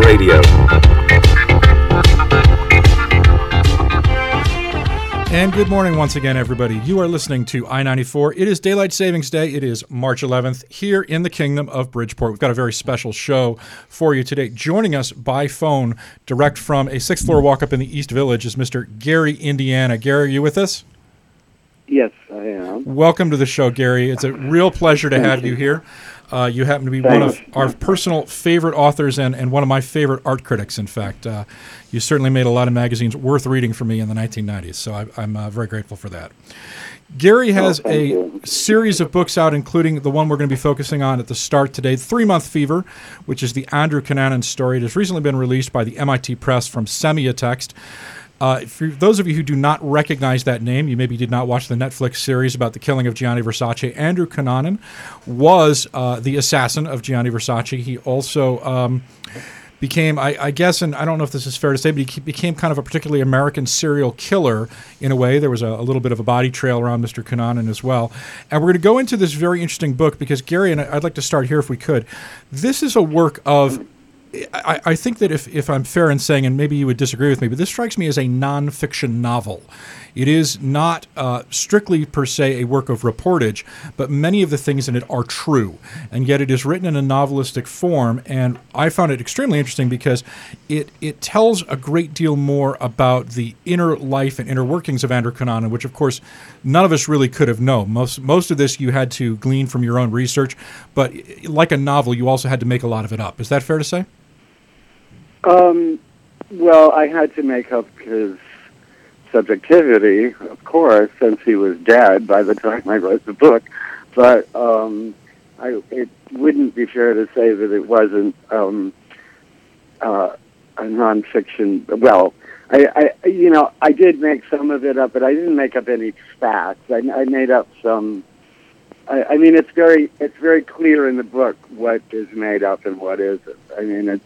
Lumpen Radio. And good morning once again, everybody. You are listening to I 94. It is Daylight Savings Day. It is March 11th here in the Kingdom of Bridgeport. We've got a very special show for you today. Joining us by phone, direct from a sixth floor walk up in the East Village, is Mr. Gary Indiana. Gary, are you with us? Yes, I am. Welcome to the show, Gary. It's a real pleasure to have you. you here. Uh, you happen to be Thanks. one of our personal favorite authors and, and one of my favorite art critics, in fact. Uh, you certainly made a lot of magazines worth reading for me in the 1990s, so I, I'm uh, very grateful for that. Gary has Oh, a you. series of books out, including the one we're going to be focusing on at the start today, Three Month Fever, which is the Andrew Cunanan story. It has recently been released by the MIT Press from Semiotext. Uh, for those of you who do not recognize that name, you maybe did not watch the Netflix series about the killing of Gianni Versace. Andrew Cunanan was uh, the assassin of Gianni Versace. He also um, became, I, I guess, and I don't know if this is fair to say, but he became kind of a particularly American serial killer in a way. There was a, a little bit of a body trail around Mr. Cunanan as well. And we're going to go into this very interesting book because, Gary, and I'd like to start here if we could. This is a work of I, I think that if, if I'm fair in saying, and maybe you would disagree with me, but this strikes me as a nonfiction novel. It is not uh, strictly per se a work of reportage, but many of the things in it are true. And yet it is written in a novelistic form. And I found it extremely interesting because it, it tells a great deal more about the inner life and inner workings of Andrew Cunanan, which, of course, none of us really could have known. Most, most of this you had to glean from your own research, but like a novel, you also had to make a lot of it up. Is that fair to say? Um, well, I had to make up his subjectivity, of course, since he was dead by the time I wrote the book. But um, I, it wouldn't be fair to say that it wasn't um, uh, a nonfiction. Well, I, I, you know, I did make some of it up, but I didn't make up any facts. I, I made up some. I, I mean, it's very, it's very clear in the book what is made up and what isn't. I mean, it's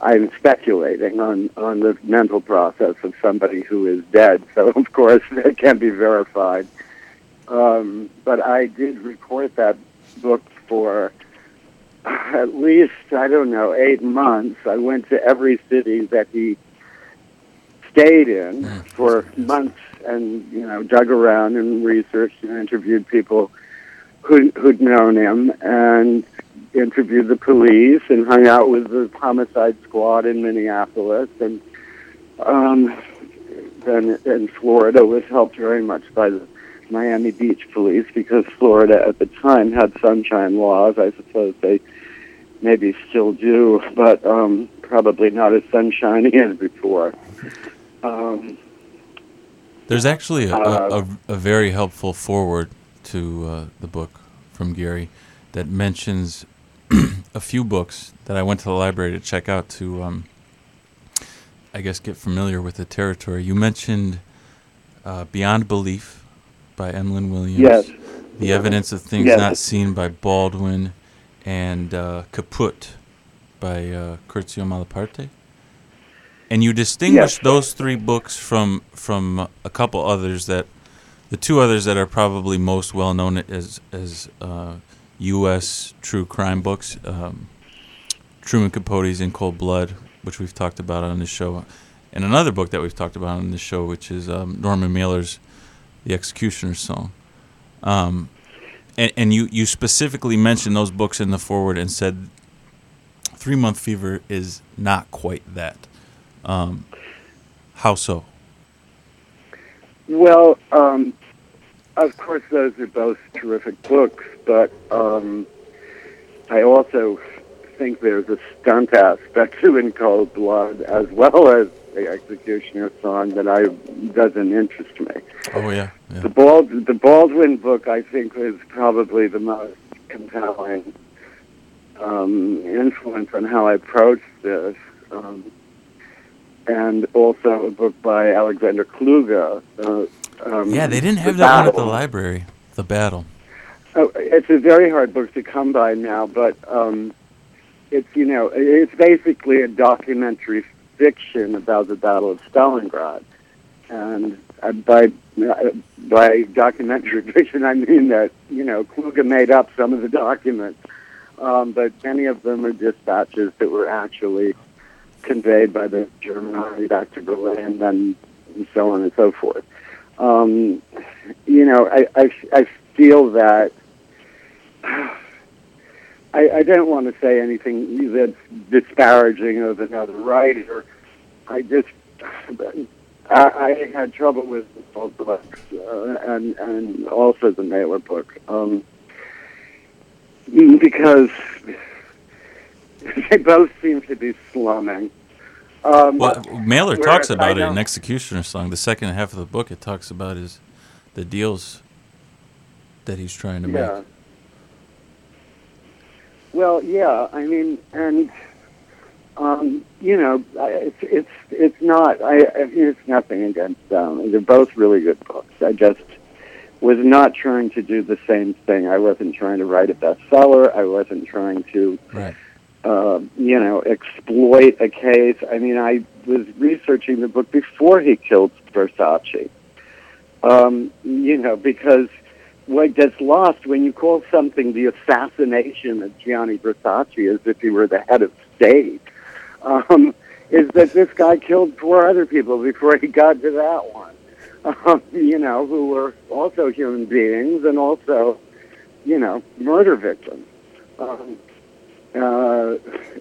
I'm speculating on, on the mental process of somebody who is dead, so of course it can't be verified. Um, but I did report that book for at least, I don't know, eight months. I went to every city that he stayed in for months and, you know, dug around and researched and interviewed people who, who'd known him and interviewed the police and hung out with the homicide squad in Minneapolis and um, then in Florida was helped very much by the Miami Beach police because Florida at the time had sunshine laws. I suppose they maybe still do, but um, probably not as sunshiny as before. Um, There's actually a, Uh, a, a, a very helpful forward to uh, the book from Gary that mentions a few books that I went to the library to check out to, um, I guess, get familiar with the territory. You mentioned uh, Beyond Belief by Emlyn Williams. Yes. The Evidence of Things Yes. Not Seen by Baldwin, and uh, Kaputt by uh, Curzio Malaparte. And you distinguish Yes. those three books from from a couple others that the two others that are probably most well known as as uh, U.S. true crime books, um, Truman Capote's In Cold Blood, which we've talked about on this show, and another book that we've talked about on this show, which is um, Norman Mailer's The Executioner's Song. Um, and, and you, you specifically mentioned those books in the forward and said Three Month Fever is not quite that. Um, how so? Well, um, of course, those are both terrific books, but um, I also think there's a stunt aspect to In Cold Blood as well as the Executioner song that I doesn't interest me. Oh yeah, yeah. The Bald the Baldwin book I think was probably the most compelling um, influence on how I approached this. Um, and also a book by Alexander Kluge. Uh, um, Yeah, they didn't have that one at the library. The battle. Oh, it's a very hard book to come by now, but um, it's you know it's basically a documentary fiction about the Battle of Stalingrad, and uh, by uh, by documentary fiction I mean that you know Kluge made up some of the documents, um, but many of them are dispatches that were actually conveyed by the German army back to Berlin, and, and so on and so forth. Um, you know, I, I, I feel that I, I don't want to say anything that's disparaging of another writer. I just I, I had trouble with both books uh, and and also the Mailer book um, because they both seem to be slumming. Um, Well, Mailer talks about it in don't- Song. The second half of the book, it talks about his the deals that he's trying to Yeah. make. Well, yeah. I mean, and um, you know, it's it's it's not. I, I mean, it's nothing against them. They're both really good books. I just was not trying to do the same thing. I wasn't trying to write a bestseller. I wasn't trying to, Right. Uh, you know, exploit a case. I mean, I was researching the book before he killed Versace. Um, you know, because what gets lost when you call something the assassination of Gianni Versace as if he were the head of state, um, is that this guy killed four other people before he got to that one. Um, you know, who were also human beings and also, you know, murder victims. Um, uh,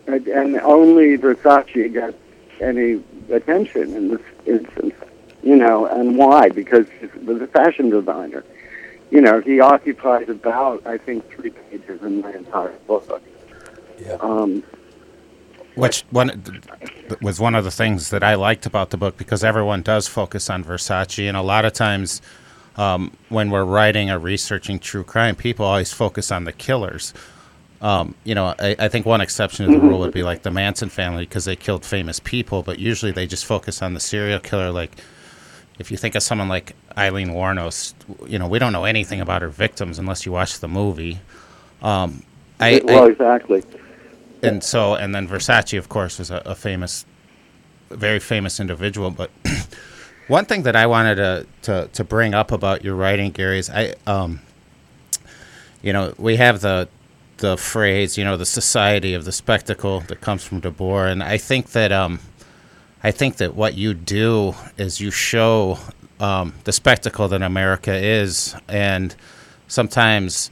and, and only Versace got any attention in this instance. You know, and why? Because he was a fashion designer you know, he occupies about, I think, three pages in my entire book. Yeah. Um, Which one was one of the things that I liked about the book because everyone does focus on Versace, and a lot of times um, when we're writing or researching true crime, people always focus on the killers. Um, you know, I, I think one exception to the rule would be like the Manson family because they killed famous people, but usually they just focus on the serial killer. Like, if you think of someone like Aileen Wuornos, you know, we don't know anything about her victims unless you watch the movie. Um, I, well, I, exactly. and so and then Versace, of course, was a, a famous, very famous individual. But one thing that I wanted to, to to bring up about your writing, Gary, is I, um, you know, we have the the phrase, you know, the society of the spectacle that comes from Debord, and I think that um, I think that what you do is you show um, the spectacle that America is, and sometimes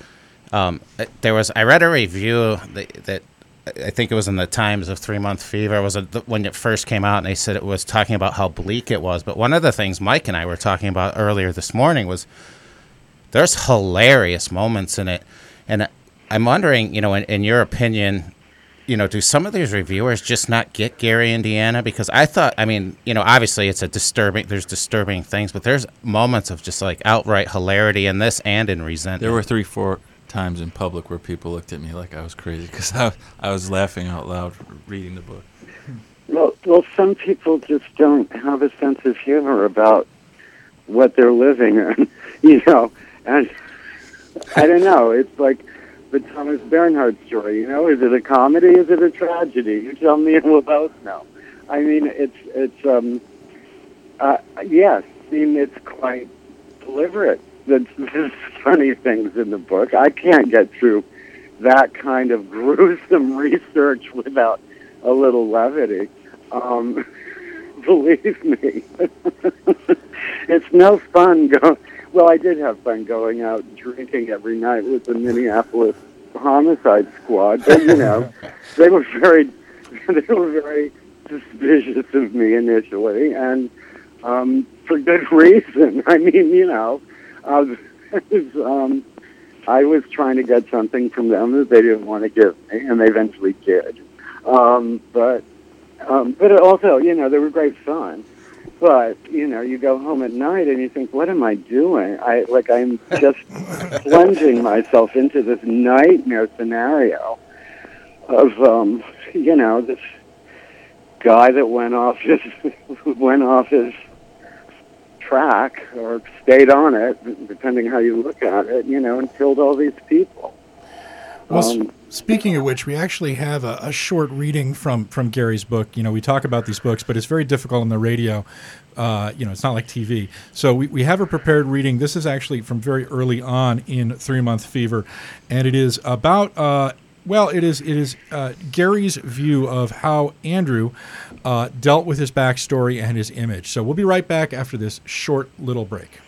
um, there was I read a review that, that I think it was in the Times of Three Month Fever. It was a, when it first came out, and they said it was talking about how bleak it was. But one of the things Mike and I were talking about earlier this morning was there's hilarious moments in it, and I'm wondering, you know, in, in your opinion, you know, do some of these reviewers just not get Gary, Indiana? Because I thought, I mean, you know, obviously it's a disturbing, there's disturbing things, but there's moments of just like outright hilarity in this and in resentment. There were three, four times in public where people looked at me like I was crazy because I, I was laughing out loud reading the book. Well, well, some people just don't have a sense of humor about what they're living in, you know. And I don't know. It's like the Thomas Bernhard story. You know, is it a comedy? Is it a tragedy? You tell me, and we'll both know. I mean, it's it's um, uh, yes. I mean, it's quite deliberate. There's, there's funny things in the book. I can't get through that kind of gruesome research without a little levity. Um, believe me, it's no fun going. Well, I did have fun going out drinking every night with the Minneapolis homicide squad, but you know, they were very, they were very suspicious of me initially, and um, for good reason. I mean, you know, I was, um, I was trying to get something from them that they didn't want to give me, and they eventually did. Um, but, um, but also, you know, they were great fun. But you know, you go home at night and you think, "What am I doing?" I like I'm just plunging myself into this nightmare scenario of, um, you know, this guy that went off his went off his track or stayed on it, depending how you look at it, you know, and killed all these people. Well, Um, speaking of which, we actually have a, a short reading from from Gary's book. You know, we talk about these books, but it's very difficult on the radio. Uh, you know, it's not like TV. So we, we have a prepared reading. This is actually from very early on in Three Month Fever, and it is about uh, Well, it is it is uh, Gary's view of how Andrew uh, dealt with his backstory and his image. So we'll be right back after this short little break.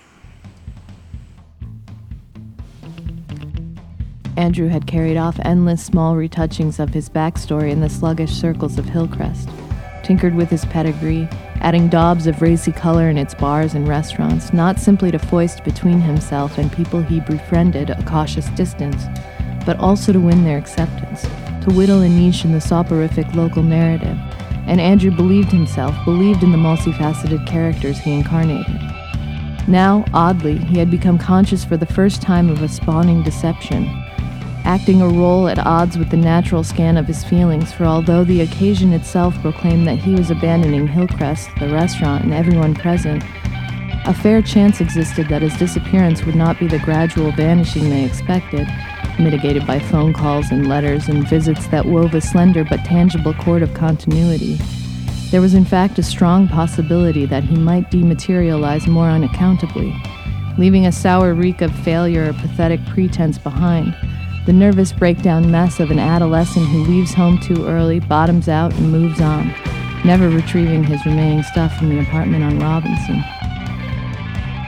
Andrew had carried off endless small retouchings of his backstory in the sluggish circles of Hillcrest, tinkered with his pedigree, adding daubs of racy color in its bars and restaurants, not simply to foist between himself and people he befriended a cautious distance, but also to win their acceptance, to whittle a niche in the soporific local narrative. And Andrew believed himself, believed in the multifaceted characters he incarnated. Now, oddly, he had become conscious for the first time of a spawning deception acting a role at odds with the natural scan of his feelings, for although the occasion itself proclaimed that he was abandoning Hillcrest, the restaurant, and everyone present, a fair chance existed that his disappearance would not be the gradual vanishing they expected, mitigated by phone calls and letters and visits that wove a slender but tangible cord of continuity. There was, in fact, a strong possibility that he might dematerialize more unaccountably, leaving a sour reek of failure or pathetic pretense behind the nervous breakdown mess of an adolescent who leaves home too early, bottoms out, and moves on, never retrieving his remaining stuff from the apartment on Robinson.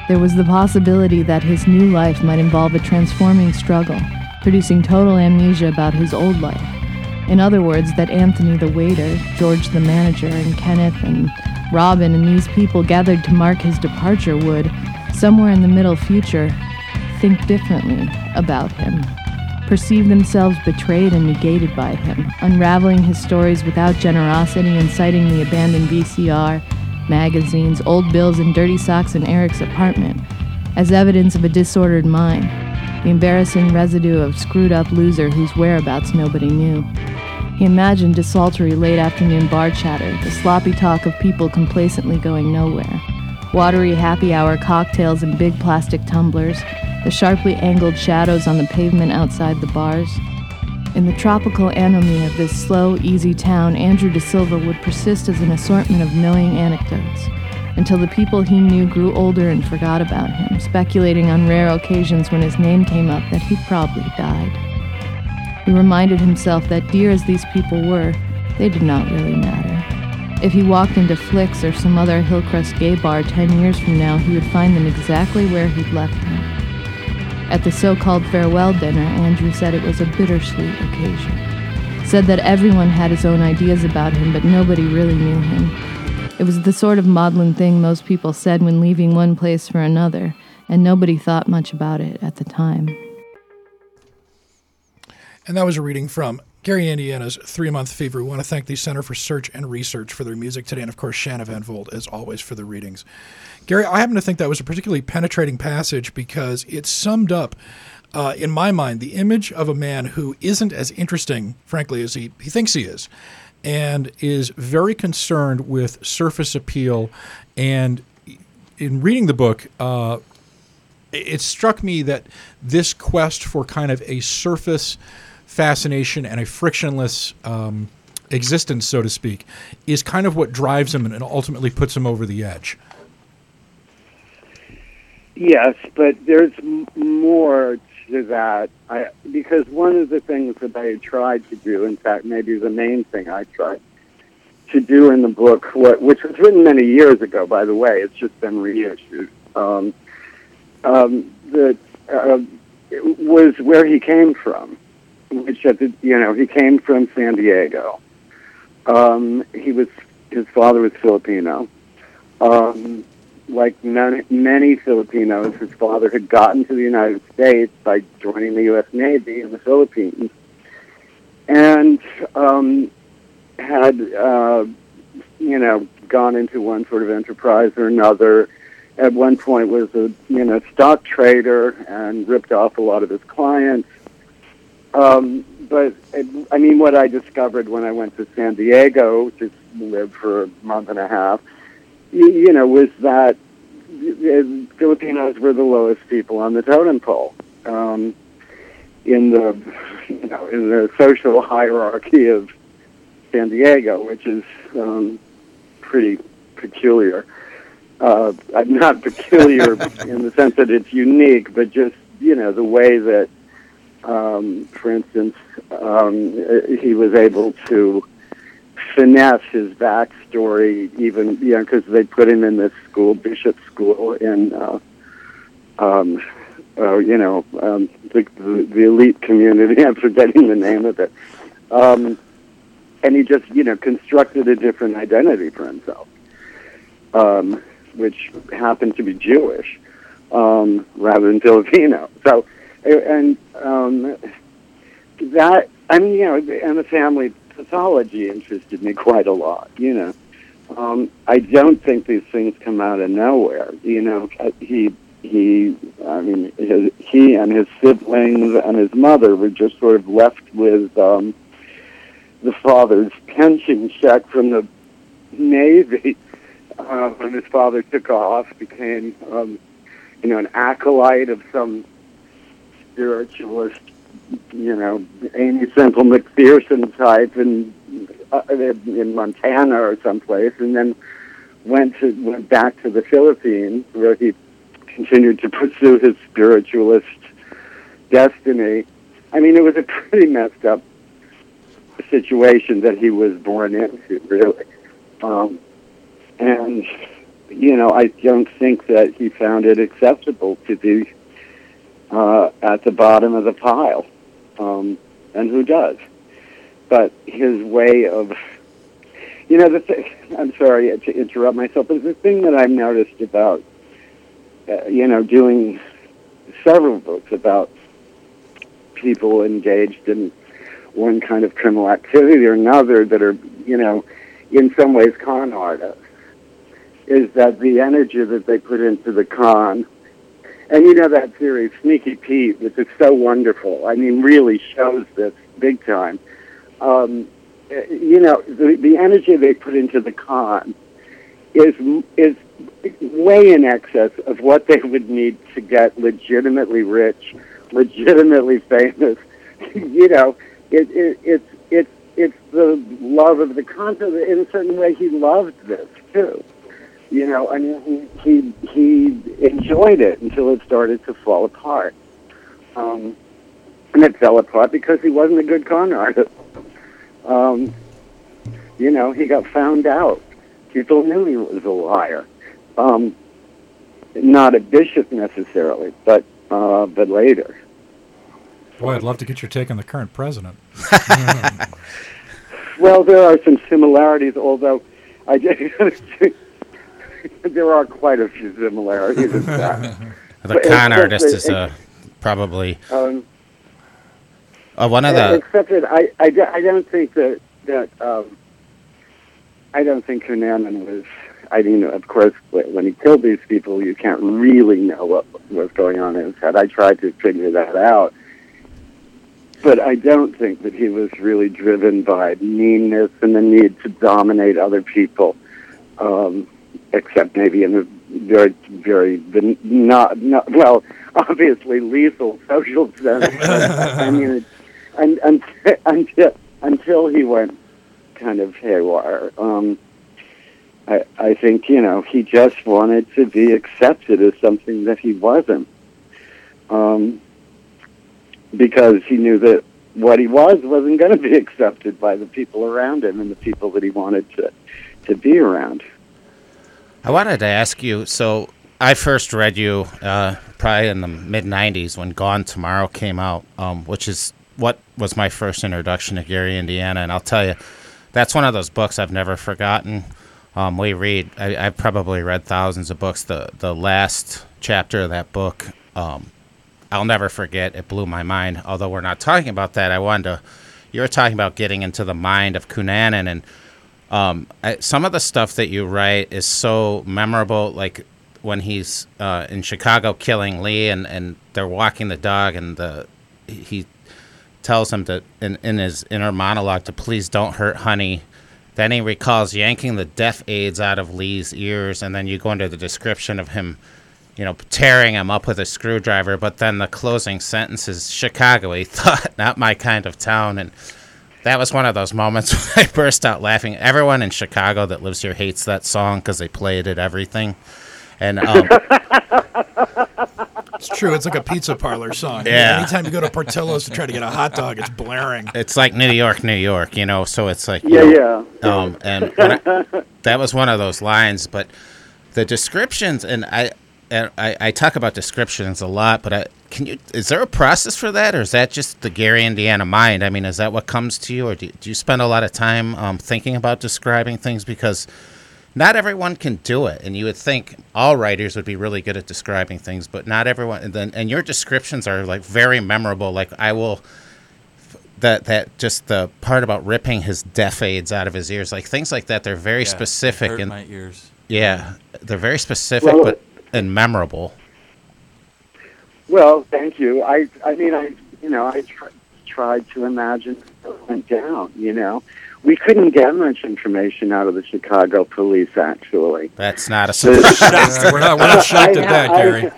There was the possibility that his new life might involve a transforming struggle, producing total amnesia about his old life. In other words, that Anthony the waiter, George the manager, and Kenneth and Robin and these people gathered to mark his departure would, somewhere in the middle future, think differently about him perceive themselves betrayed and negated by him, unraveling his stories without generosity and citing the abandoned VCR, magazines, old bills, and dirty socks in Eric's apartment as evidence of a disordered mind, the embarrassing residue of screwed up loser whose whereabouts nobody knew. He imagined desultory late afternoon bar chatter, the sloppy talk of people complacently going nowhere, watery happy hour cocktails in big plastic tumblers, the sharply angled shadows on the pavement outside the bars. In the tropical anomie of this slow, easy town, Andrew De Silva would persist as an assortment of knowing anecdotes until the people he knew grew older and forgot about him, speculating on rare occasions when his name came up that he'd probably died. He reminded himself that, dear as these people were, they did not really matter. If he walked into Flicks or some other Hillcrest gay bar ten years from now, he would find them exactly where he'd left them. At the so called farewell dinner, Andrew said it was a bittersweet occasion. Said that everyone had his own ideas about him, but nobody really knew him. It was the sort of maudlin thing most people said when leaving one place for another, and nobody thought much about it at the time. And that was a reading from Gary Indiana's three month fever. We want to thank the Center for Search and Research for their music today, and of course, Shanna Van Volt, as always, for the readings. Gary, I happen to think that was a particularly penetrating passage because it summed up, uh, in my mind, the image of a man who isn't as interesting, frankly, as he, he thinks he is, and is very concerned with surface appeal. And in reading the book, uh, it struck me that this quest for kind of a surface fascination and a frictionless um, existence, so to speak, is kind of what drives him and ultimately puts him over the edge. Yes, but there's more to that. I, because one of the things that I tried to do, in fact, maybe the main thing I tried to do in the book, what, which was written many years ago, by the way, it's just been reissued, um, um, that uh, was where he came from which at the, you know he came from San Diego. Um, he was his father was Filipino. Um, like many, many Filipinos, his father had gotten to the United States by joining the U.S. Navy in the Philippines, and um, had uh, you know gone into one sort of enterprise or another. At one point, was a you know stock trader and ripped off a lot of his clients um, but it, I mean, what I discovered when I went to San Diego to live for a month and a half, you, you know, was that Filipinos were the lowest people on the totem pole um, in the you know in the social hierarchy of San Diego, which is um, pretty peculiar. Uh, not peculiar in the sense that it's unique, but just you know the way that um, for instance, um, he was able to finesse his backstory, even you know, because they put him in this school, bishop school in, uh, um, uh, you know, um, the, the, elite community. I'm forgetting the name of it. Um, and he just, you know, constructed a different identity for himself, um, which happened to be Jewish um, rather than Filipino. So, and um, that, I mean, you know, and the family pathology interested me quite a lot, you know. Um, I don't think these things come out of nowhere. You know, he he, I mean, his, he and his siblings and his mother were just sort of left with um, the father's pension check from the Navy uh, when his father took off, became, um, you know, an acolyte of some spiritualist, you know, Aimee Semple McPherson type in uh, in Montana or someplace, and then went to went back to the Philippines where he continued to pursue his spiritualist destiny. I mean, it was a pretty messed up situation that he was born into, really. Um, and, you know, I don't think that he found it acceptable to be uh, at the bottom of the pile. Um, and who does? But his way of, you know, the thing, I'm sorry to interrupt myself, but the thing that I've noticed about, uh, you know, doing several books about people engaged in one kind of criminal activity or another that are, you know, in some ways con artists, is that the energy that they put into the con, and you know that series, Sneaky Pete, which is so wonderful. I mean, really shows this big time. Um, you know, the, the energy they put into the con is is way in excess of what they would need to get legitimately rich, legitimately famous. you know, it, it, it's it's it's the love of the content. In a certain way, he loved this too. You know, I mean, he he he enjoyed it until it started to fall apart. Um, and it fell apart because he wasn't a good con artist. Um, you know, he got found out. People knew he was a liar. Um, not a bishop necessarily, but uh, but later. Boy, I'd love to get your take on the current president. well, there are some similarities, although I there are quite a few similarities. In fact. the con artist is uh, probably um, uh, one of the. Except that I, I, I don't think that that um, I don't think Cunanan was. I mean, of course, when he killed these people, you can't really know what was going on in his head. I tried to figure that out but I don't think that he was really driven by meanness and the need to dominate other people, um, except maybe in a very, very not, not well, obviously lethal social sense. I mean, and, and, until until he went kind of haywire. Um, I, I think you know he just wanted to be accepted as something that he wasn't. Um, because he knew that what he was wasn't going to be accepted by the people around him and the people that he wanted to to be around. I wanted to ask you. So I first read you uh, probably in the mid '90s when Gone Tomorrow came out, um, which is what was my first introduction to Gary, Indiana. And I'll tell you, that's one of those books I've never forgotten. Um, we read. I, have probably read thousands of books. The the last chapter of that book um, I'll never forget. It blew my mind. Although we're not talking about that, I wanted to. You were talking about getting into the mind of Cunanan, and um, some of the stuff that you write is so memorable. Like when he's uh, in Chicago killing Lee, and, and they're walking the dog, and the he tells him to in, in his inner monologue to please don't hurt honey. Then he recalls yanking the deaf aids out of Lee's ears, and then you go into the description of him you know, tearing him up with a screwdriver. But then the closing sentence is Chicago. He thought, not my kind of town. And that was one of those moments when I burst out laughing. Everyone in Chicago that lives here hates that song because they play it at everything. And um, It's true. It's like a pizza parlor song. Yeah. Anytime you go to Portillo's to try to get a hot dog, it's blaring. It's like New York, New York, you know. So it's like Yeah, yeah. Um, and I, that was one of those lines. But the descriptions, and I, and I, I talk about descriptions a lot. But I, can you? Is there a process for that, or is that just the Gary Indiana mind? I mean, is that what comes to you, or do, do you spend a lot of time um, thinking about describing things because? Not everyone can do it, and you would think all writers would be really good at describing things, but not everyone. And then, and your descriptions are like very memorable. Like I will, that that just the part about ripping his deaf aids out of his ears, like things like that. They're very Yeah, specific hurt and my ears. yeah, they're very specific, Well, but and memorable. Well, thank you. I, I mean, I, you know, I tr- tried to imagine what went down. You know, we couldn't get much information out of the Chicago police. Actually, That's not a surprise. Yeah, we're not we're not shocked at that, I- Gary.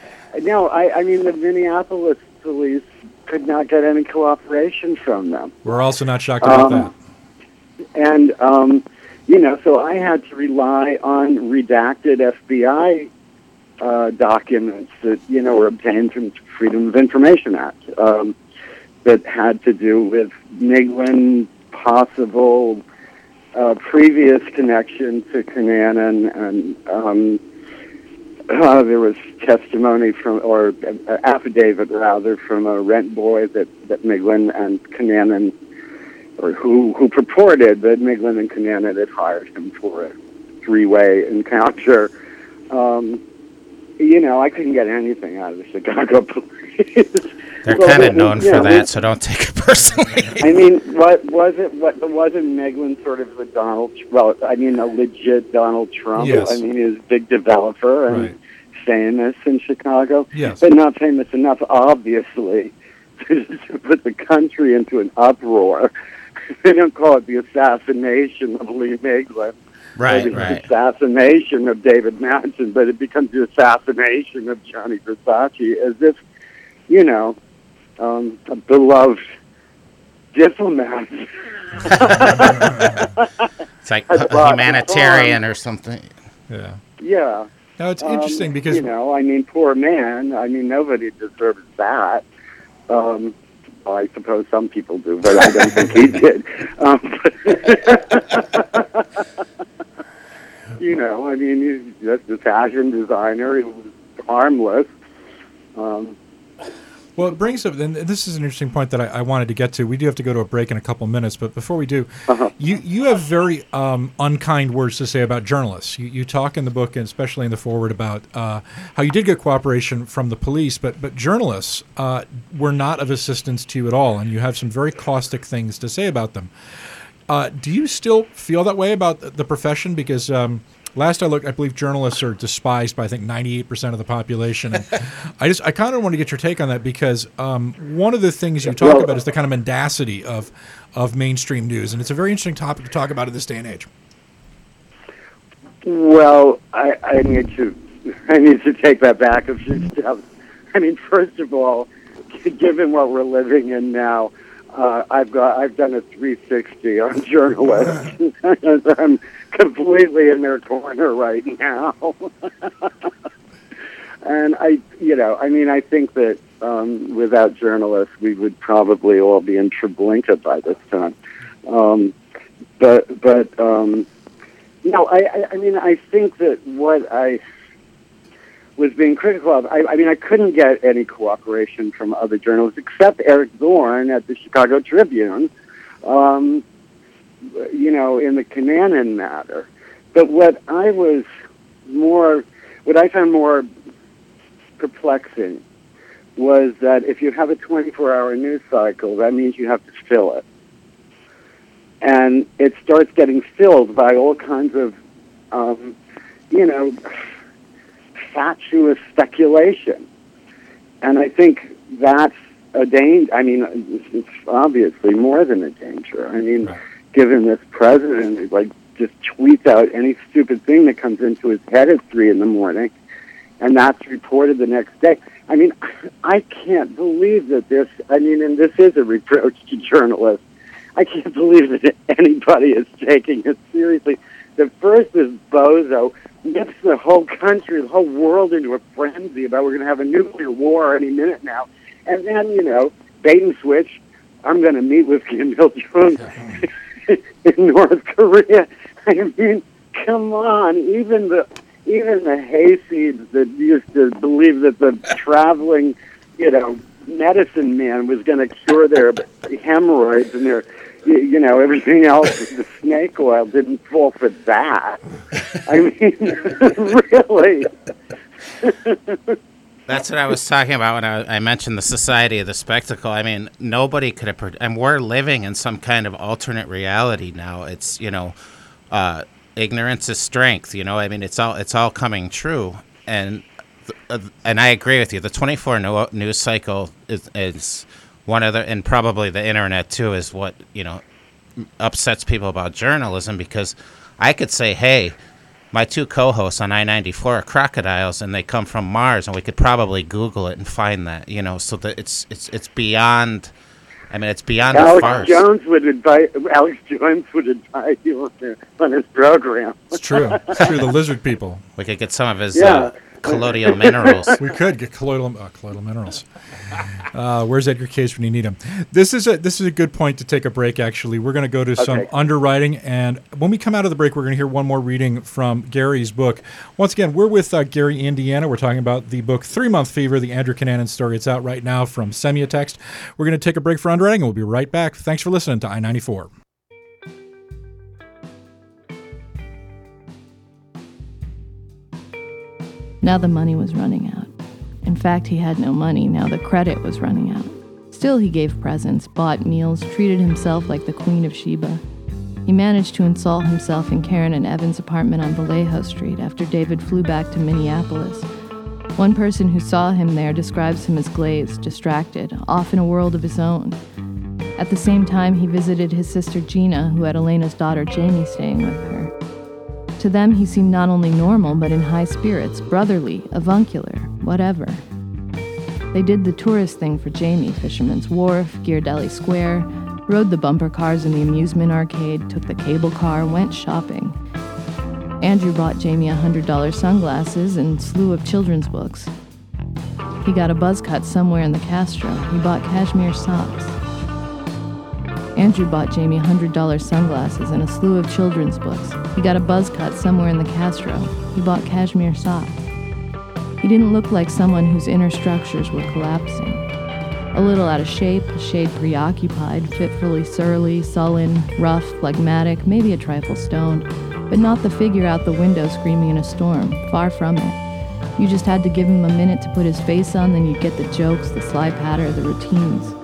no, I, I mean, the Minneapolis police could not get any cooperation from them. We're also not shocked about Um, that. And, um, you know, so I had to rely on redacted FBI uh, documents that, you know, were obtained from Freedom of Information Act um, that had to do with Miglin, possible uh, previous connection to Cunanan, and um, uh, there was testimony from, or uh, affidavit rather, from a rent boy that, that Miglin and Cunanan or who who purported that Miglin and Cunanan had hired him for a three-way encounter. Um, you know, I couldn't get anything out of the Chicago police. They're Well, kind of known for we- that, so don't take it personally. I mean, what was it? What wasn't Miglin sort of the Donald? Well, I mean, a legit Donald Trump. Yes. I mean, he was a big developer and Right. famous in Chicago, Yes. but not famous enough, obviously, to put the country into an uproar. they don't call it the assassination of Lee Miglin. or right, the right. assassination of David Madson, but it becomes the assassination of Gianni Versace, as if, you know, um, a beloved diplomat. It's like a humanitarian or something. Yeah. yeah. No, it's Um, interesting because you know, I mean, poor man. I mean, nobody deserves that. Um, well, I suppose some people do, but I don't think he did. Um, you know, I mean, he's just a fashion designer. He was harmless. Um, Well, it brings up, and this is an interesting point that I, I wanted to get to. We do have to go to a break in a couple minutes, but before we do, Uh-huh. you you have very um, unkind words to say about journalists. You, you talk in the book, and especially in the forward, about uh, how you did get cooperation from the police, but but journalists uh, were not of assistance to you at all, and you have some very caustic things to say about them. Uh, do you still feel that way about the profession? Because um, last I looked, I believe journalists are despised by I think 98% of the population. And I just I kind of want to get your take on that because um, one of the things you talk about is the kind of mendacity of of mainstream news, and it's a very interesting topic to talk about at this day and age. Well, I, I need to I need to take that back a few steps. I mean, first of all, given what we're living in now, uh, I've got I've done a 360 on journalists. I'm completely in their corner right now. and I, you know, I mean, I think that um, without journalists, we would probably all be in Treblinka by this time. Um, but but um, no, I, I, I mean, I think that what I was being critical of, I, I mean, I couldn't get any cooperation from other journalists except Eric Zorn at the Chicago Tribune, um, you know, in the Cunanan matter. But what I was more, what I found more perplexing was that if you have a 24 hour news cycle, that means you have to fill it and it starts getting filled by all kinds of, um, you know, fatuous speculation. And I think that's a danger. I mean, it's, it's obviously more than a danger. I mean, Right. given this president, who, like, just tweets out any stupid thing that comes into his head at three in the morning, and that's reported the next day. I mean, I can't believe that this. I mean, and this is a reproach to journalists. I can't believe that anybody is taking it seriously. The first is Bozo. Gets the whole country, the whole world into a frenzy about we're going to have a nuclear war any minute now. And then, you know, bait and switch, I'm going to meet with Kim Il Jong in North Korea. I mean, come on, even the even the hayseeds that used to believe that the traveling, you know, medicine man was going to cure their hemorrhoids and their, you, you know, everything else. the snake oil didn't fall for that. I mean, really. That's what I was talking about when I, I, mentioned the Society of the Spectacle. I mean, nobody could have, and we're living in some kind of alternate reality now. It's you know, uh, ignorance is strength. You know, I mean, it's all it's all coming true, and uh, and I agree with you. The 24 no, news cycle is, is one of the, and probably the internet too, is what you know upsets people about journalism because I could say, hey, my two co-hosts on I-94 are crocodiles, and they come from Mars, and we could probably Google it and find that. You know, so that it's it's it's beyond I mean, it's beyond Alex farce. Jones would invite Alex Jones would invite you on his program. It's true. It's true. The lizard people. We could get some of his yeah. uh, colloidal minerals. We could get colloidal uh, colloidal minerals. Uh, where's Edgar Cayce when you need him? This is a this is a good point to take a break. Actually, we're going to go to okay. some underwriting, and when we come out of the break, we're going to hear one more reading from Gary's book. Once again, we're with uh, Gary Indiana. We're talking about the book Three Month Fever: The Andrew Cunanan Story. It's out right now from Semiotext. We're going to take a break for underwriting, and we'll be right back. Thanks for listening to I ninety four. Now the money was running out. In fact, he had no money, now the credit was running out. Still, he gave presents, bought meals, treated himself like the Queen of Sheba. He managed to install himself in Karen and Evan's apartment on Vallejo Street after David flew back to Minneapolis. One person who saw him there describes him as glazed, distracted, off in a world of his own. At the same time, he visited his sister Gina, who had Elena's daughter Jamie staying with her. To them, he seemed not only normal, but in high spirits, brotherly, avuncular, whatever. They did the tourist thing for Jamie Fisherman's Wharf, Ghirardelli Square, rode the bumper cars in the amusement arcade, took the cable car, went shopping. Andrew bought Jamie $100 sunglasses and slew of children's books. He got a buzz cut somewhere in the Castro. He bought cashmere socks. Andrew bought Jamie $100 sunglasses and a slew of children's books. He got a buzz cut somewhere in the Castro. He bought cashmere socks. He didn't look like someone whose inner structures were collapsing. A little out of shape, a shade preoccupied, fitfully surly, sullen, rough, phlegmatic, maybe a trifle stoned, but not the figure out the window screaming in a storm, far from it. You just had to give him a minute to put his face on, then you'd get the jokes, the sly patter, the routines.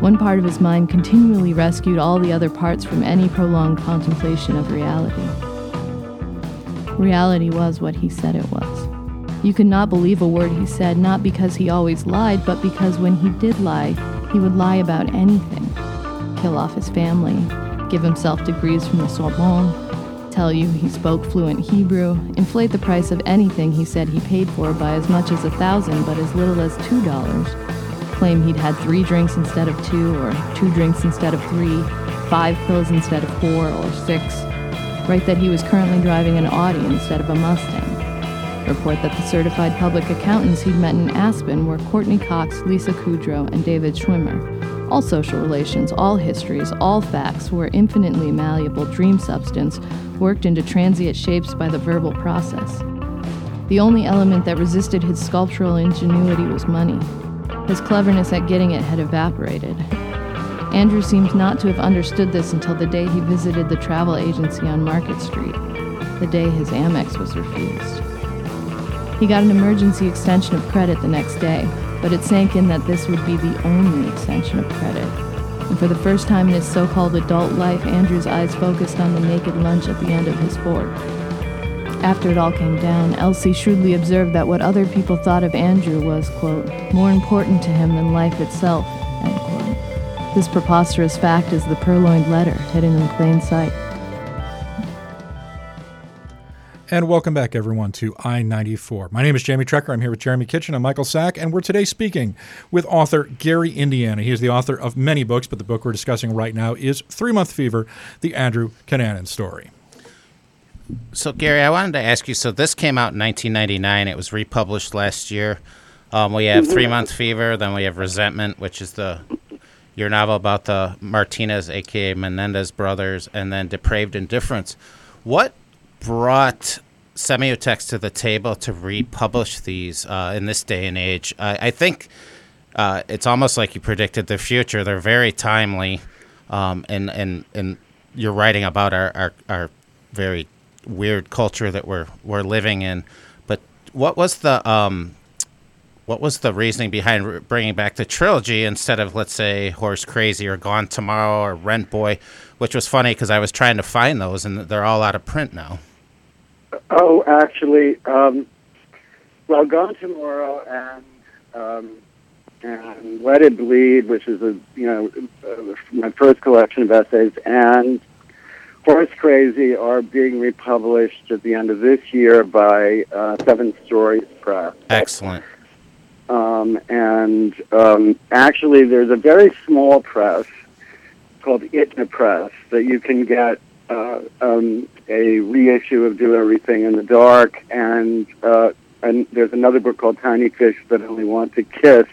One part of his mind continually rescued all the other parts from any prolonged contemplation of reality. Reality was what he said it was. You could not believe a word he said, not because he always lied, but because when he did lie, he would lie about anything kill off his family, give himself degrees from the Sorbonne, tell you he spoke fluent Hebrew, inflate the price of anything he said he paid for by as much as a thousand but as little as two dollars claim he'd had three drinks instead of two, or two drinks instead of three, five pills instead of four, or six. Write that he was currently driving an Audi instead of a Mustang. Report that the certified public accountants he'd met in Aspen were Courteney Cox, Lisa Kudrow, and David Schwimmer. All social relations, all histories, all facts were infinitely malleable dream substance worked into transient shapes by the verbal process. The only element that resisted his sculptural ingenuity was money. His cleverness at getting it had evaporated. Andrew seemed not to have understood this until the day he visited the travel agency on Market Street, the day his Amex was refused. He got an emergency extension of credit the next day, but it sank in that this would be the only extension of credit. And for the first time in his so called adult life, Andrew's eyes focused on the naked lunch at the end of his fork. After it all came down, Elsie shrewdly observed that what other people thought of Andrew was, quote, more important to him than life itself, end quote. This preposterous fact is the purloined letter hidden in plain sight. And welcome back, everyone, to I 94. My name is Jamie Trecker. I'm here with Jeremy Kitchen and Michael Sack, and we're today speaking with author Gary Indiana. He is the author of many books, but the book we're discussing right now is Three Month Fever The Andrew Cunanan Story. So Gary, I wanted to ask you. So this came out in 1999. It was republished last year. Um, we have Three Month Fever. Then we have Resentment, which is the your novel about the Martinez, aka Menendez brothers, and then Depraved Indifference. What brought Semiotext to the table to republish these uh, in this day and age? I, I think uh, it's almost like you predicted the future. They're very timely, um, and and and you're writing about our, our, our very weird culture that we're we're living in. But what was the um, what was the reasoning behind bringing back the trilogy instead of let's say Horse Crazy or Gone Tomorrow or Rent Boy, which was funny because I was trying to find those and they're all out of print now. Oh, actually, um, well, Gone Tomorrow and um, and Let It Bleed, which is a you know uh, my first collection of essays, and Horse Crazy are being republished at the end of this year by uh, Seven Stories Press. Excellent. Um, and um, actually, there's a very small press called Itna Press that you can get uh, um, a reissue of Do Everything in the Dark, and uh, and there's another book called Tiny Fish That Only Want to Kiss,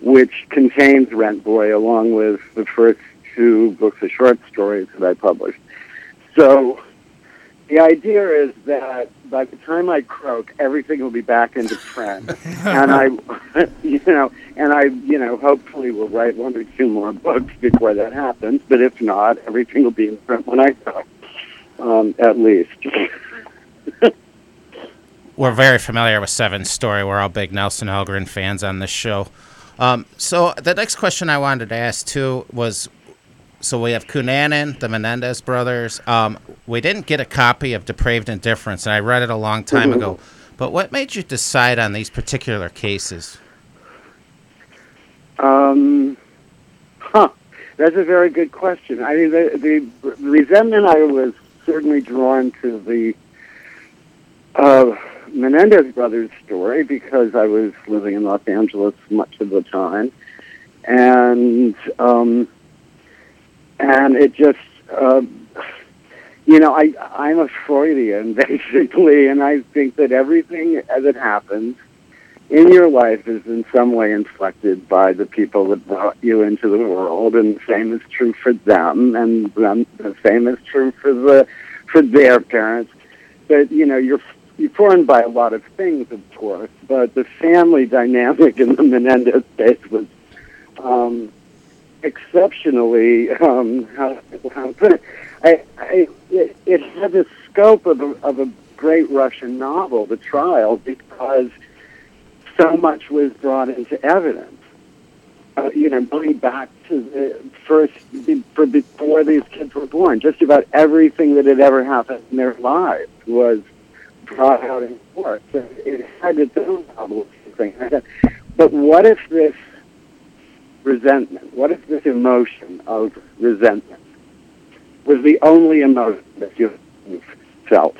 which contains Rent Boy along with the first two books of short stories that I published. So the idea is that by the time I croak, everything will be back into print, and I, you know, and I, you know, hopefully will write one or two more books before that happens. But if not, everything will be in print when I go, um, at least. We're very familiar with Seven Story. We're all big Nelson Algren fans on this show. Um, so the next question I wanted to ask too was so we have Cunanan, the Menendez brothers. Um, we didn't get a copy of Depraved Indifference, and I read it a long time ago. But what made you decide on these particular cases? Um, huh. That's a very good question. I mean, the, the, the resentment I was certainly drawn to the uh, Menendez brothers story because I was living in Los Angeles much of the time, and um, and it just, uh, you know, I I'm a Freudian basically, and I think that everything as it happens in your life is in some way inflected by the people that brought you into the world, and the same is true for them, and them, the same is true for the for their parents. But you know, you're you're formed by a lot of things, of course, but the family dynamic in the Menendez case was um, exceptionally um, how, how. I, I, it, it had the scope of a, of a great Russian novel, The Trial, because so much was brought into evidence. Uh, you know, going back to the first, for before these kids were born, just about everything that had ever happened in their lives was brought out in court. So it had its own novel. But what if this resentment? What if this emotion of resentment was the only emotion that you felt?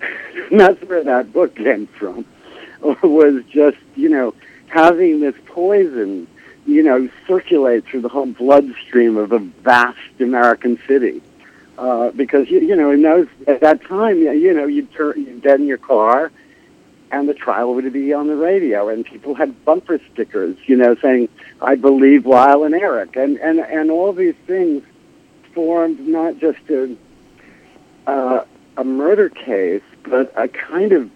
that's where that book came from. Was just, you know, having this poison, you know, circulate through the whole bloodstream of a vast American city. Uh, because you, you know, in those at that time, you know, you'd turn, you'd get in your car, and the trial would be on the radio, and people had bumper stickers, you know, saying "I believe Lyle and Eric," and and and all these things formed not just a uh, a murder case, but a kind of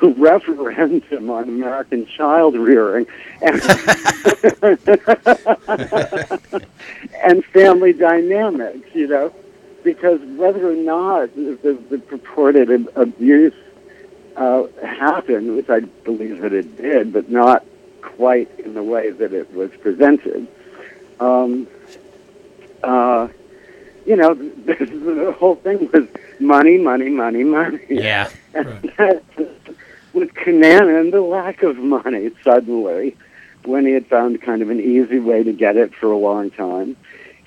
referendum on American child rearing and, and family dynamics, you know, because whether or not the, the purported abuse uh, happened, which I believe that it did, but not quite in the way that it was presented. Um, uh, you know, the, the whole thing was money, money, money, money. Yeah. Right. With Cunanan, the lack of money suddenly, when he had found kind of an easy way to get it for a long time,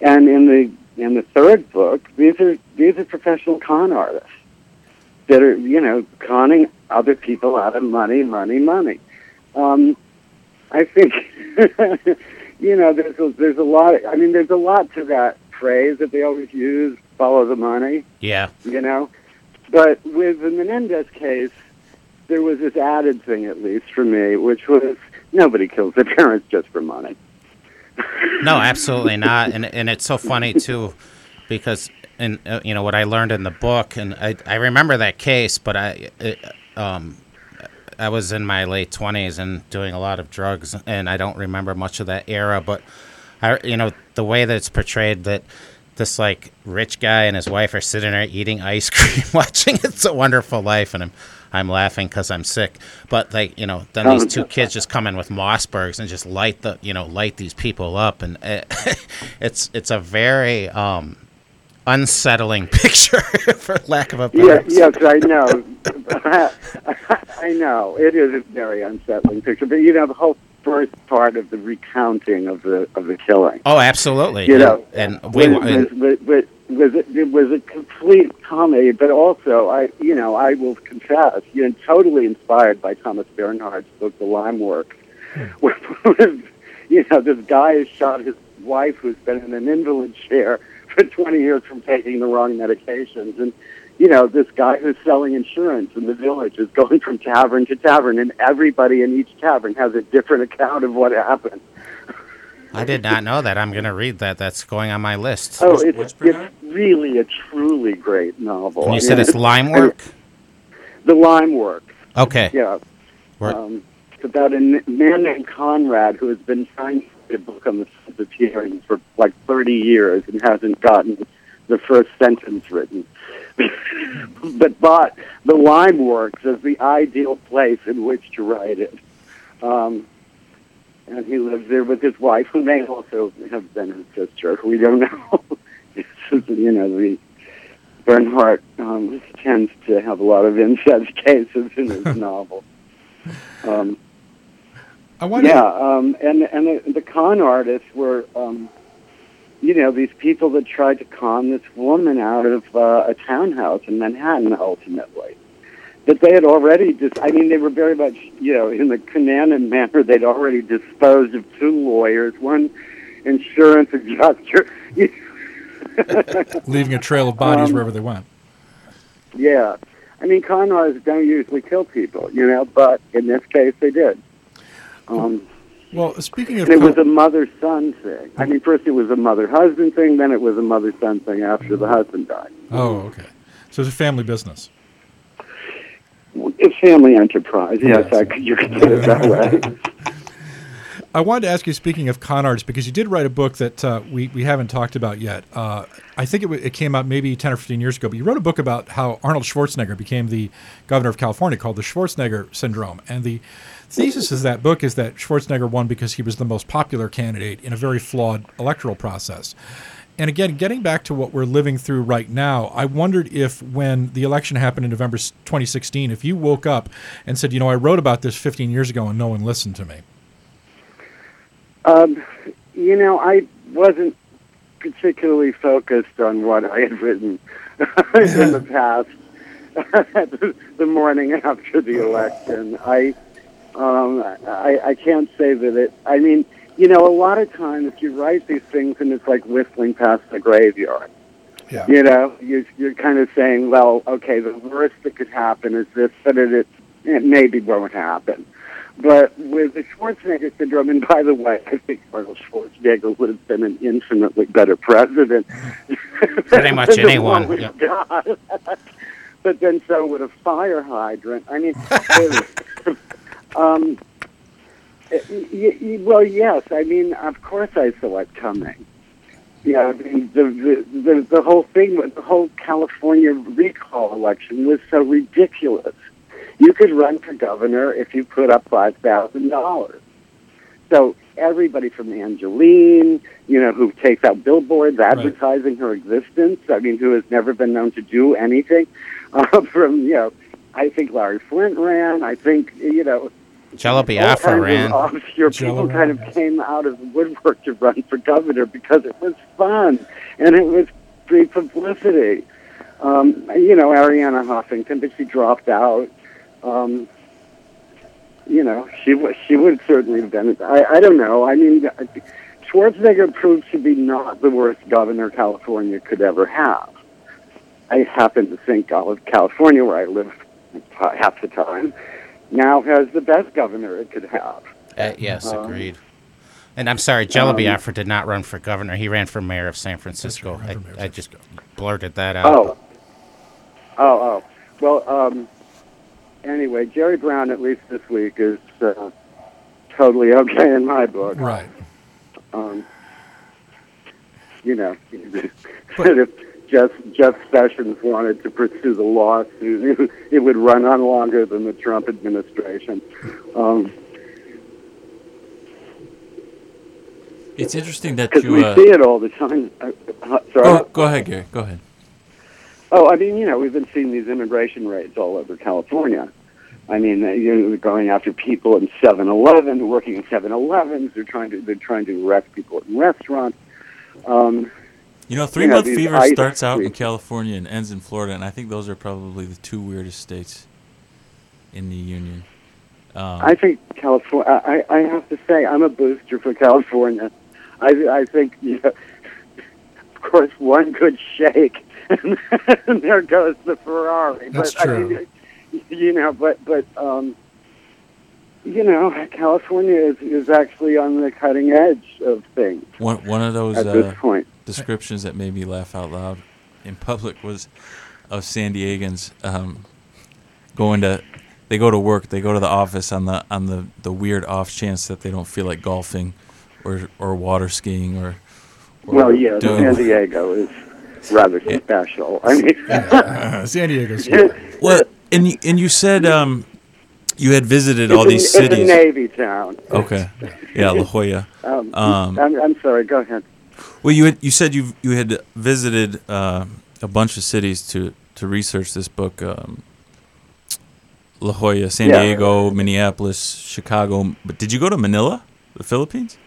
and in the in the third book, these are these are professional con artists that are you know conning other people out of money, money, money. Um, I think you know there's a, there's a lot. I mean, there's a lot to that phrase that they always use: "Follow the money." Yeah. You know, but with the Menendez case, there was this added thing, at least for me, which was nobody kills their parents just for money. No, absolutely not. And and it's so funny too, because and uh, you know what I learned in the book, and I I remember that case, but I it, um I was in my late twenties and doing a lot of drugs, and I don't remember much of that era. But I you know the way that it's portrayed that this like rich guy and his wife are sitting there eating ice cream, watching "It's a Wonderful Life," and I'm I'm laughing because I'm sick. But like you know, then these two kids just come in with Mossbergs and just light the you know light these people up, and it, it's it's a very um, unsettling picture, for lack of a better. yes, yes, I know. I know it is a very unsettling picture, but you know the whole first part of the recounting of the of the killing. Oh, absolutely. You know, and we was, was, was, was, it, it was a complete comedy, but also I, you know, I will confess, you know, totally inspired by Thomas Bernhard's book, The Lime Work, hmm. where, you know, this guy has shot his wife who's been in an invalid chair for 20 years from taking the wrong medications, and you know, this guy who's selling insurance in the village is going from tavern to tavern, and everybody in each tavern has a different account of what happened. I did not know that. I'm going to read that. That's going on my list. Oh, What's- it's, what's it's really a truly great novel. and I you said mean, it's lime work. The Lime Work. Okay. Yeah. Um, it's about a man named Konrad who has been trying to write a book on the sense of hearing for like 30 years and hasn't gotten the first sentence written. but bought the Lime Works as the ideal place in which to write it. Um, and he lives there with his wife, who may also have been his sister. We don't know. You know, the Bernhard um, tends to have a lot of incest cases in his novel. Um, I wonder. yeah, um, and and the, the con artists were, um, you know, these people that tried to con this woman out of uh, a townhouse in Manhattan. Ultimately, that they had already just. I mean, they were very much, you know, in the Cunanan manner. They'd already disposed of two lawyers, one insurance adjuster. leaving a trail of bodies Um, wherever they went. Yeah. I mean, con artists don't usually kill people, you know, but in this case they did. Um, Well, speaking of it was a mother-son thing. I mean, first it was a mother-husband thing, then it was a mother-son thing after the husband died. oh, okay, so it's a family business. It's family enterprise. Yes, Yes. I you could put it that way. I wanted to ask you, speaking of con artists, because you did write a book that uh, we, we haven't talked about yet. Uh, I think it, it came out maybe 10 or 15 years ago, but you wrote a book about how Arnold Schwarzenegger became the governor of California called the Schwarzenegger Syndrome. And the thesis of that book is that Schwarzenegger won because he was the most popular candidate in a very flawed electoral process. And again, getting back to what we're living through right now, I wondered if when the election happened in November 2016, if you woke up and said, you know, I wrote about this 15 years ago and no one listened to me. Um, you know, I wasn't particularly focused on what I had written in the past. the morning after the election, I, um, I, I can't say that it. I mean, you know, a lot of times you write these things and it's like whistling past the graveyard. Yeah. You know, you're, you're kind of saying, well, okay, the worst that could happen is this, but it, it, it maybe won't happen. But with the Schwarzenegger syndrome, and by the way, I think Arnold Schwarzenegger would have been an infinitely better president. Pretty much the anyone, yeah. got. but then so would a fire hydrant. I mean, um, y- y- well, yes. I mean, of course I saw it coming. Yeah, I mean, the, the the the whole thing with the whole California recall election was so ridiculous. You could run for governor if you put up five thousand dollars. So everybody from Angelyne, you know, who takes out billboards advertising her existence. I mean, who has never been known to do anything. Uh, from you know, I think Larry Flynt ran. I think you know. Jello all Biafra kinds ran. Of obscure Jello people kind of came out of the woodwork to run for governor because it was fun and it was free publicity. Um, you know, Arianna Huffington, but she dropped out. Um, you know, she wa- she would certainly have been. I I don't know. I mean, Schwarzenegger proved to be not the worst governor California could ever have. I happen to think all of California, where I live half the time, now has the best governor it could have. Uh, yes, um, agreed. And I'm sorry, Jello um, Biafra did not run for governor. He ran for mayor of San Francisco. I, I, just blurted that out. Oh. Oh, oh. Well, um, anyway, Jerry Brown, at least this week, is uh, totally okay in my book. Right. Um, you know, but, if Jeff, Jeff Sessions wanted to pursue the lawsuit, it would run on longer than the Trump administration. Um, it's interesting that you. we uh, see it all the time. Uh, uh, sorry. Oh, go ahead, Gary. Go ahead. Oh, I mean, you know, we've been seeing these immigration raids all over California. I mean, you're going after people in 7-Eleven, working in 7-Elevens. They're trying to they're trying to arrest people in restaurants. Um, you know, three you month fever starts out in California and ends in Florida, and I think those are probably the two weirdest states in the union. Um, I think California. I, I have to say, I'm a booster for California. I I think you know, of course, one good shake, and, and there goes the Ferrari. That's but, true. I mean, you know, but but um, you know, California is is actually on the cutting edge of things. One one of those at uh, this point. descriptions that made me laugh out loud in public was of San Diegans um, going to they go to work, they go to the office on the on the, the weird off chance that they don't feel like golfing or or water skiing or, or well yeah San Diego is rather special. I mean uh, San Diego's well and you, and you said um, you had visited all these a, cities. It's a navy town. Okay, yeah, La Jolla. Um, um, I'm, I'm, sorry. Go ahead. Well, you had, you said you you had visited uh, a bunch of cities to to research this book. Um, La Jolla, San yeah. Diego, Minneapolis, Chicago. But did you go to Manila, the Philippines?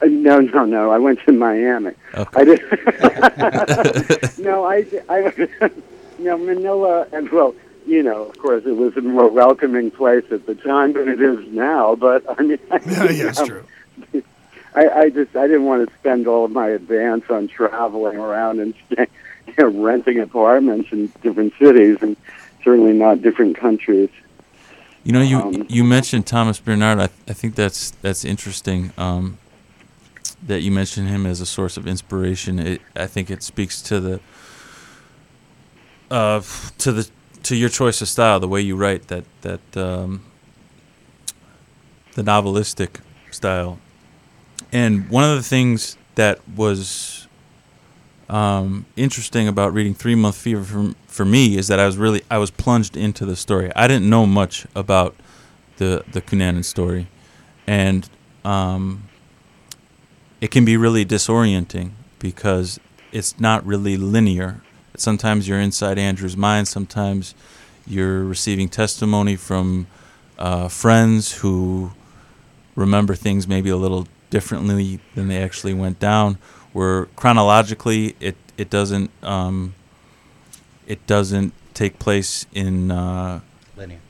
Uh, no, no, no. I went to Miami. Okay. I did. no, I, I, no Manila, and well, you know, of course, it was a more welcoming place at the time than it is now. But I mean, I, yeah, yeah, that's true. I, I just I didn't want to spend all of my advance on traveling around and stay, you know, renting apartments in different cities, and certainly not different countries. You know, you um, you mentioned Thomas Bernhard. I, th- I think that's that's interesting. Um, that you mentioned him as a source of inspiration. It, I think it speaks to the uh, to the to your choice of style, the way you write, that that um, the novelistic style. And one of the things that was um, interesting about reading Three Month Fever for, for me is that I was really I was plunged into the story. I didn't know much about the the Cunanan story, and um, it can be really disorienting because it's not really linear sometimes you're inside Andrew's mind, sometimes you're receiving testimony from uh, friends who remember things maybe a little differently than they actually went down. Where chronologically, it it doesn't um, it doesn't take place in uh, linear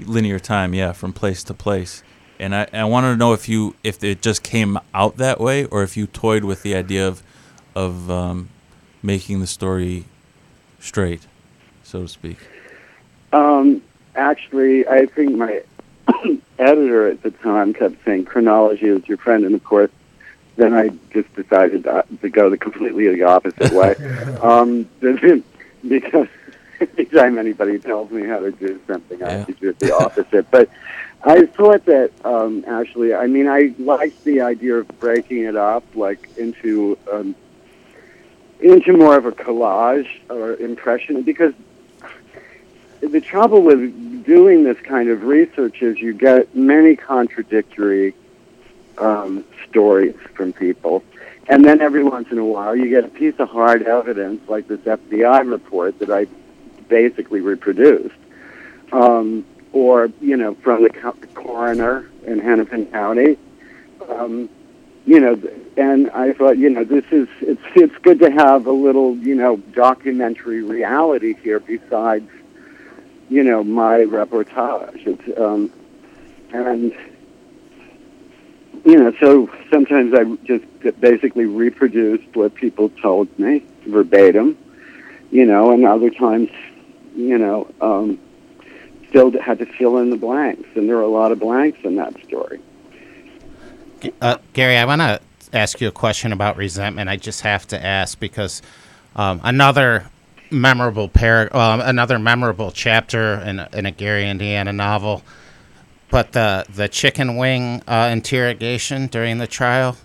linear time. Yeah, from place to place. And I, I wanted to know if you if it just came out that way, or if you toyed with the idea of of um, making the story straight, so to speak? Um, actually, I think my editor at the time kept saying chronology is your friend, and of course, then I just decided to, go the completely the opposite way. um, because anytime anybody tells me how to do something, I have to do the opposite. But I thought that um, actually, I mean, I liked the idea of breaking it up, like into um, into more of a collage or impression because the trouble with doing this kind of research is you get many contradictory um, stories from people. And then every once in a while, you get a piece of hard evidence like this FBI report that I basically reproduced. Um, or, you know, from the coroner in Hennepin County. Um, you know, and I thought, you know, this is it's it's good to have a little, you know, documentary reality here besides, you know, my reportage. It's, um, and you know, so sometimes I just basically reproduced what people told me verbatim, you know, and other times, you know, um, still had to fill in the blanks, and there are a lot of blanks in that story. Uh, Gary, I want to ask you a question about resentment. I just have to ask because um, another memorable par- um, another memorable chapter in, in a Gary Indiana novel, but the the chicken wing uh, interrogation during the trial.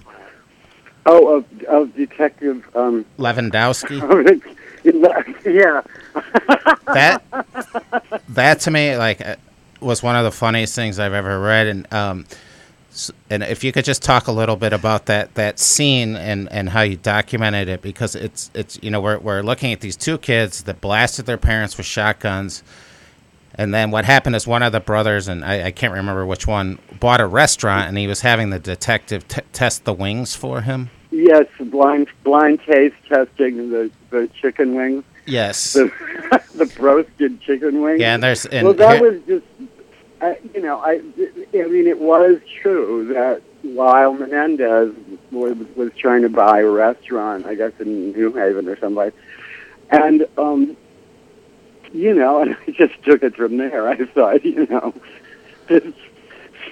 Oh, of, of Detective um, Lewandowski. yeah. that that to me like uh, was one of the funniest things I've ever read, and um, and if you could just talk a little bit about that that scene and and how you documented it, because it's it's you know we're we're looking at these two kids that blasted their parents with shotguns. And then what happened is one of the brothers, and I, I can't remember which one, bought a restaurant, and he was having the detective t- test the wings for him. Yes, blind blind taste testing the the chicken wings, Yes. the the roasted chicken wings. Yeah, and there's and well, that here- was just, uh, you know, I, I mean, it was true that while Menendez was, was trying to buy a restaurant, I guess in New Haven or someplace, and, um, you know, and I just took it from there. I thought, you know, this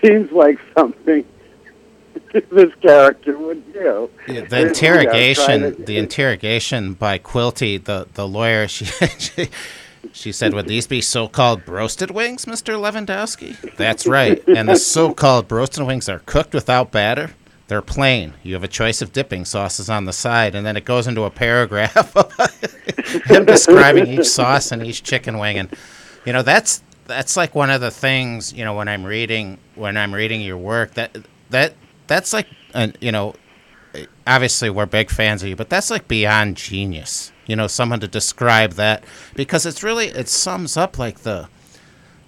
seems like something this character would do. Yeah, You know, the interrogation, trying to- the interrogation by Quilty, the the lawyer, she she, she said, "Would these be so-called broasted wings, Mister Lewandowski?" That's right. And the so-called broasted wings are cooked without batter. They're plain. You have a choice of dipping sauces on the side, and then it goes into a paragraph of him describing each sauce and each chicken wing, and you know that's that's like one of the things you know when I'm reading when I'm reading your work that that that's like uh, you know obviously we're big fans of you, but that's like beyond genius. You know, someone to describe that because it's really it sums up like the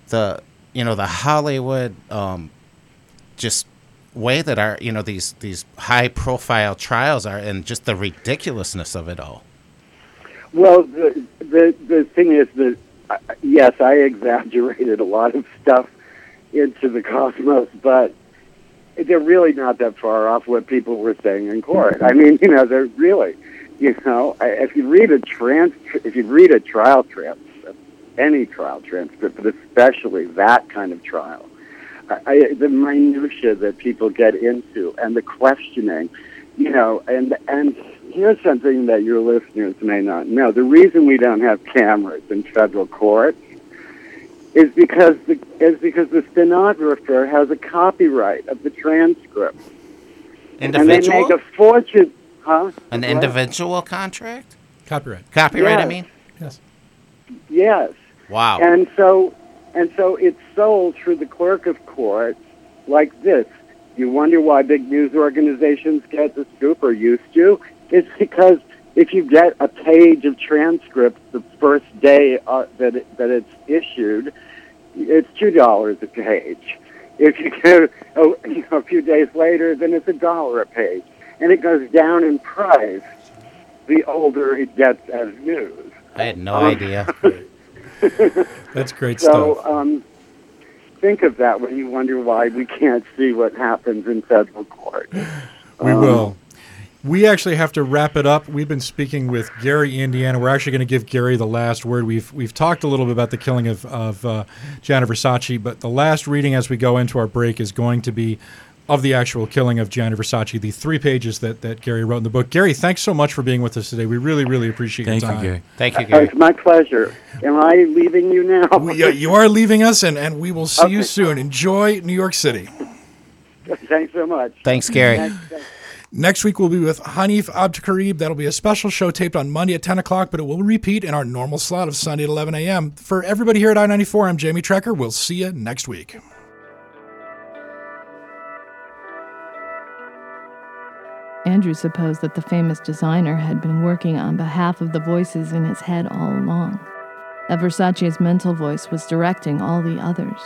the you know the Hollywood um, just way that our you know these these high profile trials are and just the ridiculousness of it all. Well, the the the thing is that uh, yes, I exaggerated a lot of stuff into the cosmos, but they're really not that far off what people were saying in court. I mean, you know, they're really, you know, I- if you read a trans, if you read a trial transcript, any trial transcript, but especially that kind of trial, I, I, the minutia that people get into and the questioning, you know, and and here's something that your listeners may not know: the reason we don't have cameras in federal court is because the is because the stenographer has a copyright of the transcript, and they make a fortune, huh? an What? individual contract, Copyright. copyright. I mean, Yes. Yes. wow. And so, and so it's sold through the clerk of court like this. You wonder why big news organizations get the scoop or used to? It's because if you get a page of transcript the first day uh, that it, that it's issued, it's two dollars a page. If you get oh, you know, a few days later, then it's a dollar a page, and it goes down in price the older it gets as news. I had no um, idea. That's great So stuff. um, think of that when you wonder why we can't see what happens in federal court. We um, will. We actually have to wrap it up. We've been speaking with Gary Indiana. We're actually going to give Gary the last word. We've we've talked a little bit about the killing of of uh, Gianni Versace, but the last reading as we go into our break is going to be of the actual killing of Gianni Versace, the three pages that, that Gary wrote in the book. Gary, thanks so much for being with us today. We really, really appreciate Thank your you, time. Gary. Thank you, Uh, Gary. It's my pleasure. Am I leaving you now? We, uh, you are leaving us, and, and we will see you soon. Enjoy New York City. Thanks so much. Thanks, Gary. Thanks, thanks. Next week, we'll be with Hanif Abdurraqib. That'll be a special show taped on Monday at 10 o'clock, but it will repeat in our normal slot of Sunday at 11 a.m. For everybody here at I 94, I'm Jamie Trecker. We'll see you next week. Andrew supposed that the famous designer had been working on behalf of the voices in his head all along, that Versace's mental voice was directing all the others.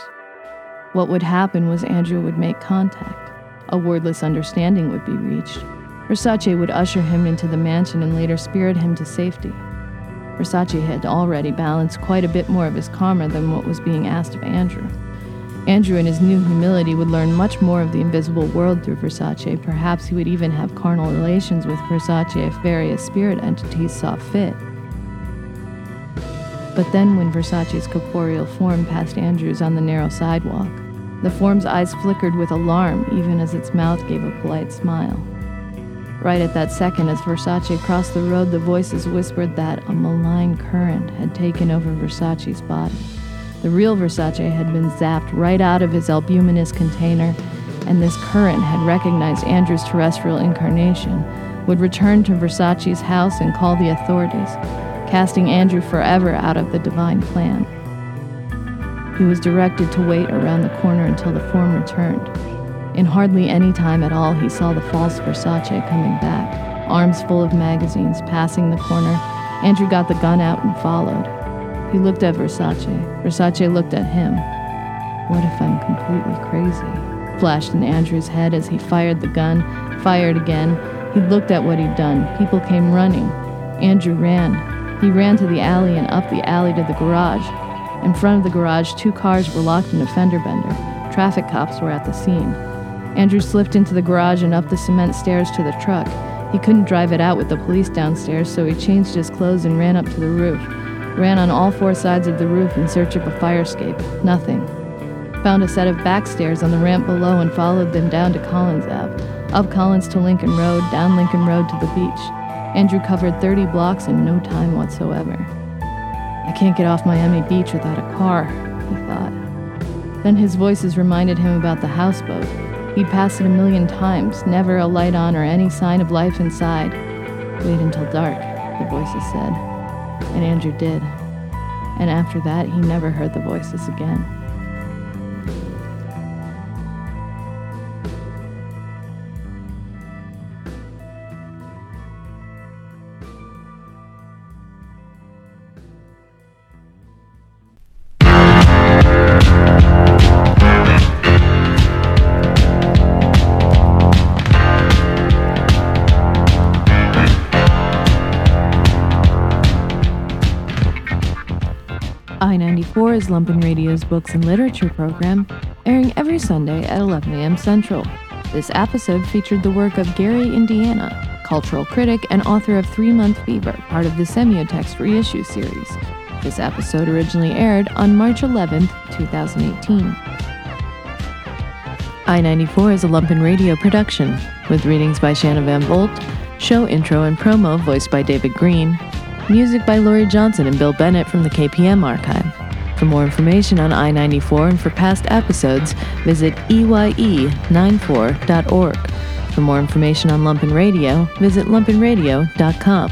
What would happen was Andrew would make contact. A wordless understanding would be reached. Versace would usher him into the mansion and later spirit him to safety. Versace had already balanced quite a bit more of his karma than what was being asked of Andrew. Andrew, in his new humility, would learn much more of the invisible world through Versace. Perhaps he would even have carnal relations with Versace if various spirit entities saw fit. But then, when Versace's corporeal form passed Andrew's on the narrow sidewalk, the form's eyes flickered with alarm even as its mouth gave a polite smile. Right at that second, as Versace crossed the road, the voices whispered that a malign current had taken over Versace's body. The real Versace had been zapped right out of his albuminous container, and this current had recognized Andrew's terrestrial incarnation, would return to Versace's house and call the authorities, casting Andrew forever out of the divine plan. He was directed to wait around the corner until the form returned. In hardly any time at all, he saw the false Versace coming back, arms full of magazines, passing the corner. Andrew got the gun out and followed. He looked at Versace. Versace looked at him. What if I'm completely crazy? Flashed in Andrew's head as he fired the gun, fired again. He looked at what he'd done. People came running. Andrew ran. He ran to the alley and up the alley to the garage. In front of the garage, two cars were locked in a fender bender. Traffic cops were at the scene. Andrew slipped into the garage and up the cement stairs to the truck. He couldn't drive it out with the police downstairs, so he changed his clothes and ran up to the roof. Ran on all four sides of the roof in search of a fire escape. Nothing. Found a set of back stairs on the ramp below and followed them down to Collins Ave. Up Collins to Lincoln Road, down Lincoln Road to the beach. Andrew covered 30 blocks in no time whatsoever. I can't get off Miami Beach without a car, he thought. Then his voices reminded him about the houseboat. He'd passed it a million times, never a light on or any sign of life inside. Wait until dark, the voices said. And Andrew did. And after that, he never heard the voices again. I 94 is Lumpen Radio's books and literature program, airing every Sunday at 11 a.m. Central. This episode featured the work of Gary Indiana, cultural critic and author of Three Month Fever, part of the Semiotext reissue series. This episode originally aired on March 11, 2018. I 94 is a Lumpen Radio production, with readings by Shanna Van Volt, show intro and promo voiced by David Green, Music by Laurie Johnson and Bill Bennett from the KPM archive. For more information on I 94 and for past episodes, visit E EYE94.org. For more information on Lumpen Radio, visit lumpenradio.com.